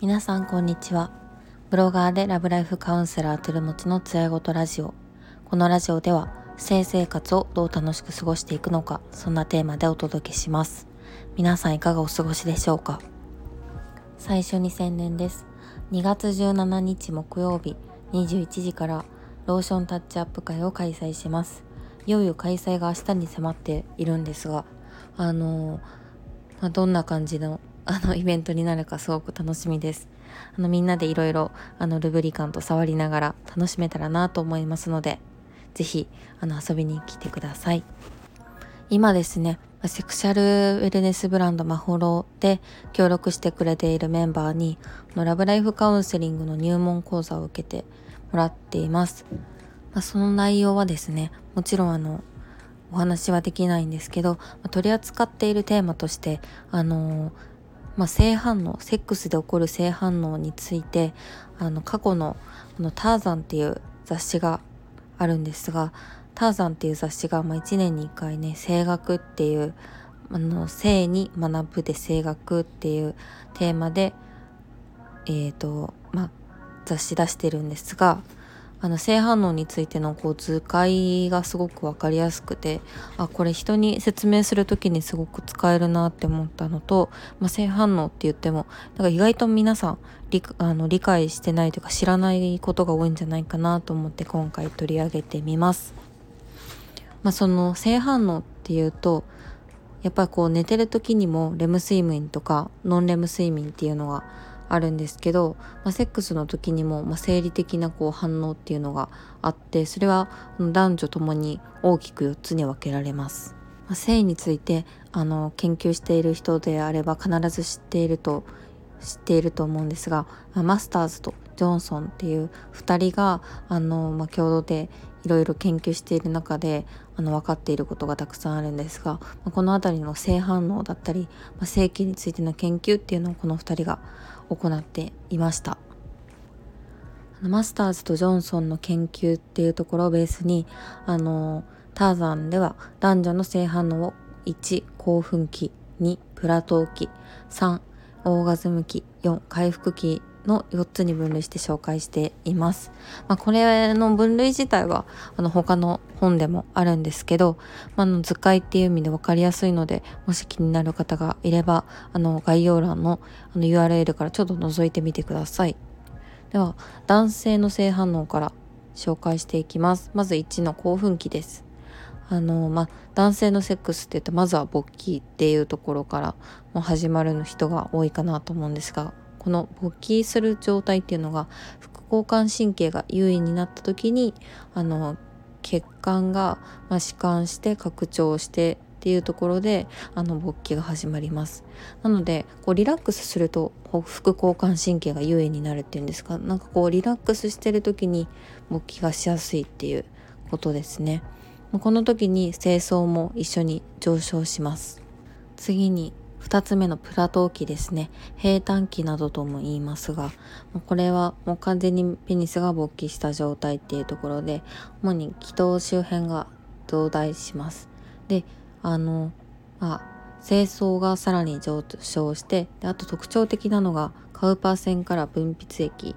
皆さんこんにちは。ブロガーでラブライフカウンセラートゥルモチのつやごとラジオ。このラジオでは性生活をどう楽しく過ごしていくのかそんなテーマでお届けします。皆さんいかがお過ごしでしょうか。最初に宣伝です。2月17日木曜日21時からローションタッチアップ会を開催します。いよいよ開催が明日に迫っているんですがあのまあ、どんな感じの あのイベントになるかすごく楽しみです。あのみんなでいろいろあのルブリカント触りながら楽しめたらなと思いますのでぜひ遊びに来てください。今ですねセクシャルウェルネスブランドマホロで協力してくれているメンバーにラブライフカウンセリングの入門講座を受けてもらっています、まあ、その内容はですねもちろんあのお話はできないんですけど、取り扱っているテーマとしてあのまあ、性反応セックスで起こる性反応についてあの過去のあのターザンっていう雑誌があるんですがターザンっていう雑誌が、まあ、1年に1回ね性学っていうあの性に学ぶで性学っていうテーマでえっ、ー、とまあ雑誌出してるんですがあの性反応についてのこう図解がすごく分かりやすくてあこれ人に説明する時にすごく使えるなって思ったのと、まあ、性反応って言ってもなんか意外と皆さん理あの理解してないというか知らないことが多いんじゃないかなと思って今回取り上げてみます。まあ、その性反応っていうとやっぱりこう寝てる時にもレム睡眠とかノンレム睡眠っていうのがあるんですけど、まあ、セックスの時にも、まあ、生理的なこう反応っていうのがあってそれは男女ともに大きく4つに分けられます。まあ、性についてあの研究している人であれば必ず知っていると知っていると思うんですが、まあ、マスターズとジョンソンっていう2人があの、まあ、共同でいろいろ研究している中であの分かっていることがたくさんあるんですが、まあ、この辺りの性反応だったり、まあ、性器についての研究っていうのをこの2人が行っていました。マスターズとジョンソンの研究っていうところをベースにあのターザンでは男女の性反応を1興奮期2プラトー期3オーガズム期4回復期の4つに分類して紹介しています。まあ、これの分類自体はあの他の本でもあるんですけど、まあ、の図解っていう意味で分かりやすいのでもし気になる方がいればあの概要欄のあの URL からちょっと覗いてみてください。では男性の性反応から紹介していきます。まず1の興奮期です。あのまあ、男性のセックスって言うとまずは勃起っていうところからも始まる人が多いかなと思うんですがこの勃起する状態っていうのが副交感神経が優位になった時にあの血管が、まあ、弛緩して拡張してっていうところであの勃起が始まります。なのでこうリラックスすると副交感神経が優位になるっていうんですか？なんかこうリラックスしてる時に勃起がしやすいっていうことですね。この時に清掃も一緒に上昇します。次に2つ目のプラトー期ですね。平坦期などとも言いますがこれはもう完全にペニスが勃起した状態っていうところで主に気筒周辺が増大します。であのまあ清掃がさらに上昇してであと特徴的なのがカウパー線から分泌液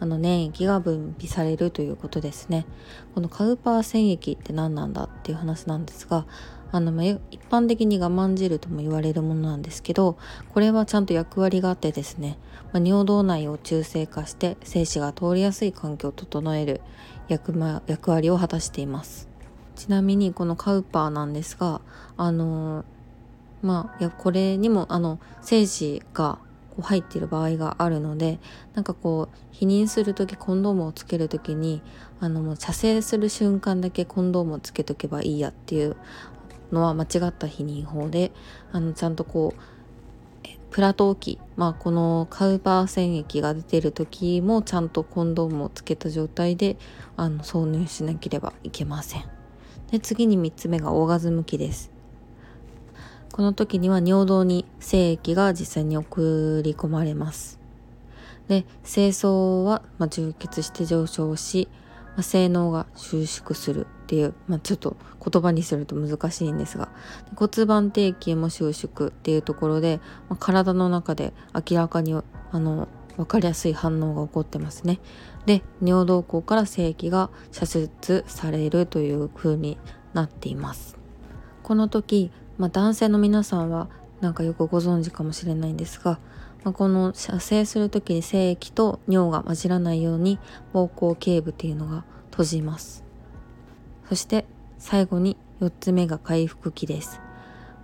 あの粘液が分泌されるということですね。このカウパー線液って何なんだっていう話なんですがあの、一般的に我慢汁とも言われるものなんですけどこれはちゃんと役割があってですね、まあ、尿道内を中性化して精子が通りやすい環境を整える役,、ま、役割を果たしています。ちなみにこのカウパーなんですがあのまあいやこれにもあの精子が入っている場合があるのでなんかこう避妊する時コンドームをつける時にあのもう射精する瞬間だけコンドームをつけとけばいいやっていうのは間違った避妊法であのちゃんとこうプラトー期、まあ、このカウパー腺液が出てる時もちゃんとコンドームをつけた状態であの挿入しなければいけません。で次に3つ目がオーガズム期です。この時には尿道に精液が実際に送り込まれます。で精巣は、まあ、充血して上昇し、まあ、性能が収縮するっていう、まあ、ちょっと言葉にすると難しいんですが骨盤底筋も収縮っていうところで、まあ、体の中で明らかにあの分かりやすい反応が起こってますね。で尿道口から精液が射出されるという風になっています。この時、まあ、男性の皆さんはなんかよくご存知かもしれないんですが、まあ、この射精する時に精液と尿が混じらないように膀胱頸部っていうのが閉じます。そして最後に4つ目が回復期です。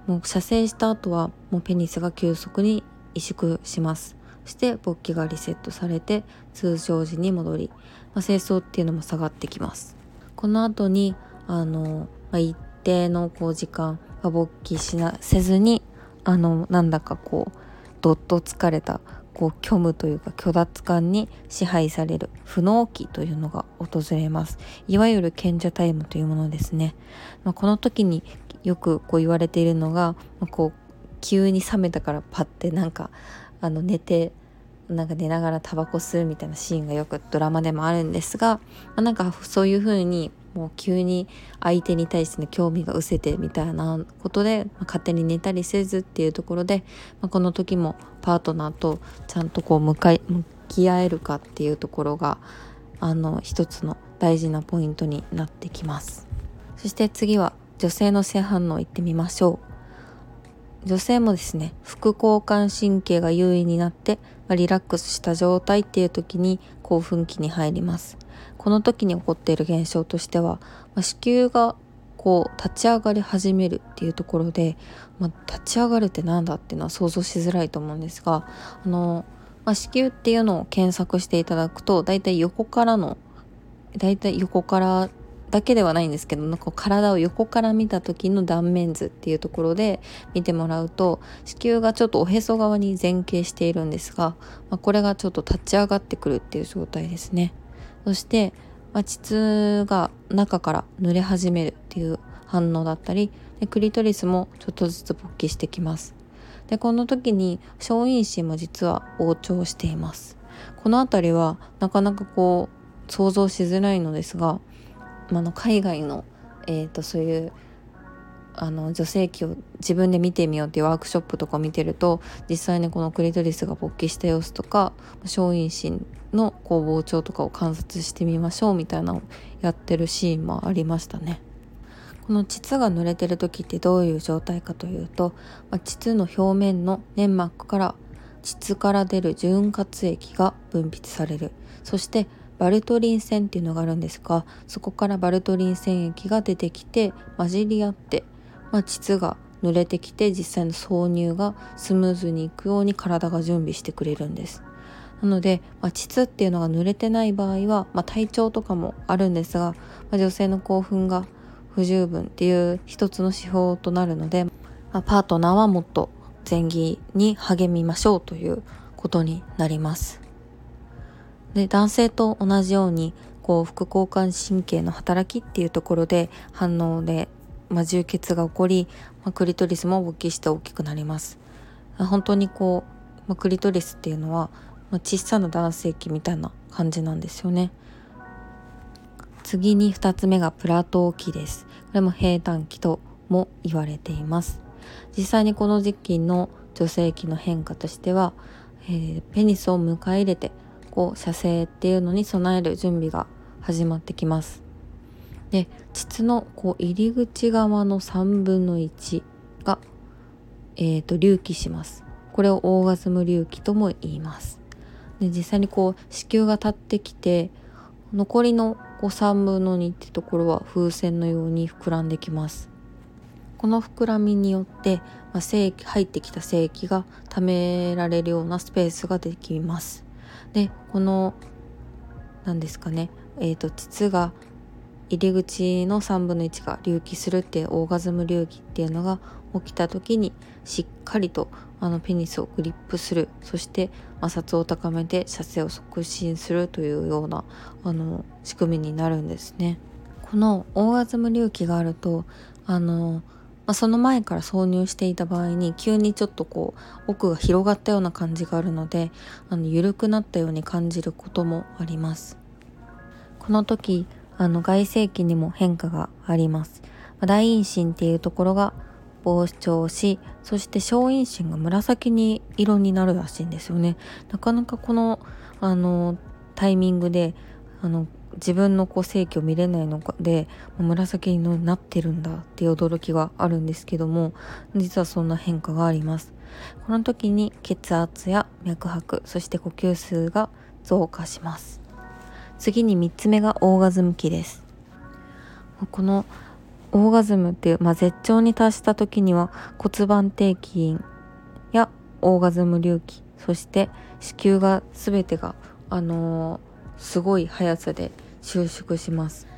もう射精した後はもうペニスが急速に萎縮します。そして勃起がリセットされて通常時に戻り、まあ、清掃っていうのも下がってきます。この後にあの、まあ、一定のこう時間勃起しなせずにあのなんだかこうどっと疲れたこう虚無というか虚脱感に支配される不能期というのが訪れます。いわゆる賢者タイムというものですね、まあ、この時によくこう言われているのが、まあ、こう急に冷めたからパッてなんかあの寝てなんか寝ながらタバコ吸うみたいなシーンがよくドラマでもあるんですが、まあ、なんかそういう風にもう急に相手に対しての興味が失せてみたいなことで、まあ、勝手に寝たりせずっていうところで、まあ、この時もパートナーとちゃんとこう向かい向き合えるかっていうところがあの一つの大事なポイントになってきます。そして次は女性の性反応いってみましょう。女性もですね副交感神経が優位になって、ま、リラックスした状態っていう時に興奮期に入ります。この時に起こっている現象としては、ま、子宮がこう立ち上がり始めるっていうところで、ま、立ち上がるって何だっていうのは想像しづらいと思うんですがあの、まあ、子宮っていうのを検索していただくと大体横からの大体横からだけではないんですけどなんか体を横から見た時の断面図っていうところで見てもらうと子宮がちょっとおへそ側に前傾しているんですが、まあ、これがちょっと立ち上がってくるっていう状態ですね。そして、まあ、膣が中から濡れ始めるっていう反応だったりでクリトリスもちょっとずつ勃起してきますでこの時に小陰唇も実は膨張していますこの辺りはなかなかこう想像しづらいのですが、あ、の海外の、えーと、そういうあの女性器を自分で見てみようっていうワークショップとか見てると実際にこのクリトリスが勃起した様子とか小陰唇のこう膨張とかを観察してみましょうみたいなのをやってるシーンもありましたね。この膣が濡れてる時ってどういう状態かというと、まあ、膣の表面の粘膜から膣から出る純活液が分泌されるそしてバルトリン腺っていうのがあるんですがそこからバルトリン腺液が出てきて混じり合って、まあ、膣が濡れてきて実際の挿入がスムーズにいくように体が準備してくれるんです。なので、まあ、膣っていうのが濡れてない場合は、まあ、体調とかもあるんですが、まあ、女性の興奮が不十分っていう一つの指標となるので、ま、パートナーはもっと前儀に励みましょうということになります。で男性と同じようにこう副交感神経の働きっていうところで反応で、まあ、充血が起こり、まあ、クリトリスも勃起して大きくなります。本当にこう、まあ、クリトリスっていうのはまあ、小さな男性器みたいな感じなんですよね。次に2つ目がプラトー期です。これも平坦期とも言われています。実際にこの時期の女性器の変化としては、えー、ペニスを迎え入れてこう射精っていうのに備える準備が始まってきます。で膣のこう入り口側の3分の1が、えーと、隆起します。これをオーガズム隆起とも言います。で実際にこう子宮が立ってきて残りのこう3分の2ってところは風船のように膨らんできます。この膨らみによって、まあ、精液入ってきた精液が溜められるようなスペースができます。でこの何ですかねえーと、と膣が入り口の3分の1が隆起するっていうオーガズム隆起っていうのが起きた時にしっかりとあのペニスをグリップするそして摩擦を高めて射精を促進するというようなあの仕組みになるんですね。このオーガズム隆起があるとあの、まあ、その前から挿入していた場合に急にちょっとこう奥が広がったような感じがあるのであの緩くなったように感じることもあります。この時あの外性器にも変化があります。ま大陰唇っていうところが膨張しそして小陰唇が紫に色になるらしいんですよねなかなかこのあのタイミングであの自分のこう性器を見れないので紫になってるんだっていう驚きがあるんですけども実はそんな変化があります。この時に血圧や脈拍そして呼吸数が増加します。次に3つ目がオーガズム期です。このオーガズムっていう、まあ、絶頂に達した時には骨盤底筋やオーガズム隆起そして子宮が全てがあのー、すごい速さで収縮します。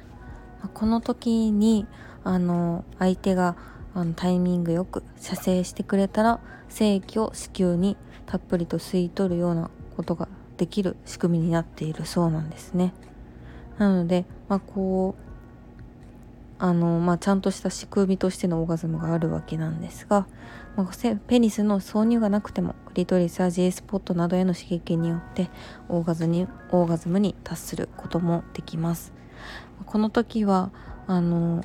この時にあの、相手があのタイミングよく射精してくれたら精液を子宮にたっぷりと吸い取るようなことができる仕組みになっているそうなんですね。なので、まあ、こうあの、まあ、ちゃんとした仕組みとしてのオーガズムがあるわけなんですが、まあ、ペニスの挿入がなくてもクリトリスや J スポットなどへの刺激によってオーガズにオーガズムに達することもできます。この時はあの、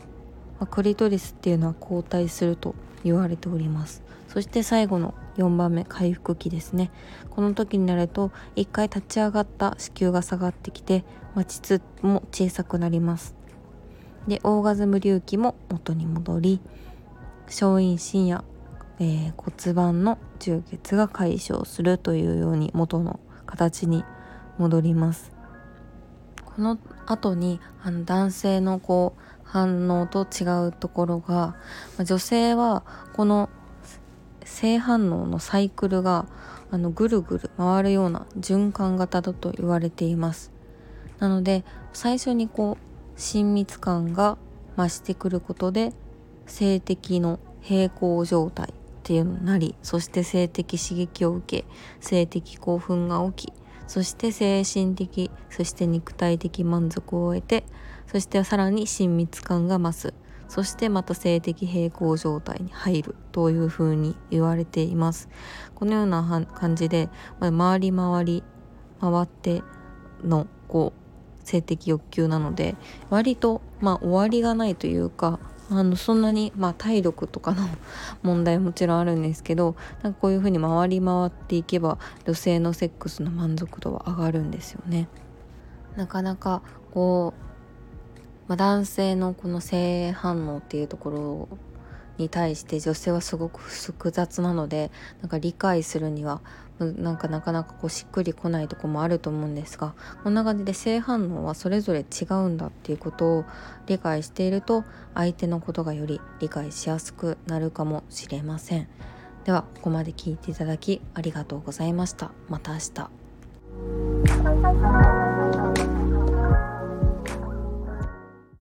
クリトリスっていうのは後退すると言われております。そして最後の4番目回復期ですね。この時になると1回立ち上がった子宮が下がってきて、まあ、膣も小さくなります。でオーガズム隆起も元に戻り小陰唇や、えー、骨盤の充血が解消するというように元の形に戻ります。この後にあの男性のこう反応と違うところが女性はこの性反応のサイクルがあのぐるぐる回るような循環型だと言われています。なので最初にこう親密感が増してくることで性的の平行状態っていうのになりそして性的刺激を受け性的興奮が起きそして精神的そして肉体的満足を得てそしてさらに親密感が増す。そしてまた性的平行状態に入るというふうに言われています。このような感じで、まあ、回り回り回ってのこう性的欲求なので割とまあ終わりがないというかあのそんなに、まあ、体力とかの問題もちろんあるんですけどなんかこういう風に回り回っていけば女性のセックスの満足度は上がるんですよね。なかなかこう、まあ、男性のこの性反応っていうところに対して女性はすごく複雑なのでなんか理解するにはなんかなかなかこうしっくりこないとこもあると思うんですがこんな感じで性反応はそれぞれ違うんだっていうことを理解していると相手のことがより理解しやすくなるかもしれません。ではここまで聞いていただきありがとうございました。また明日。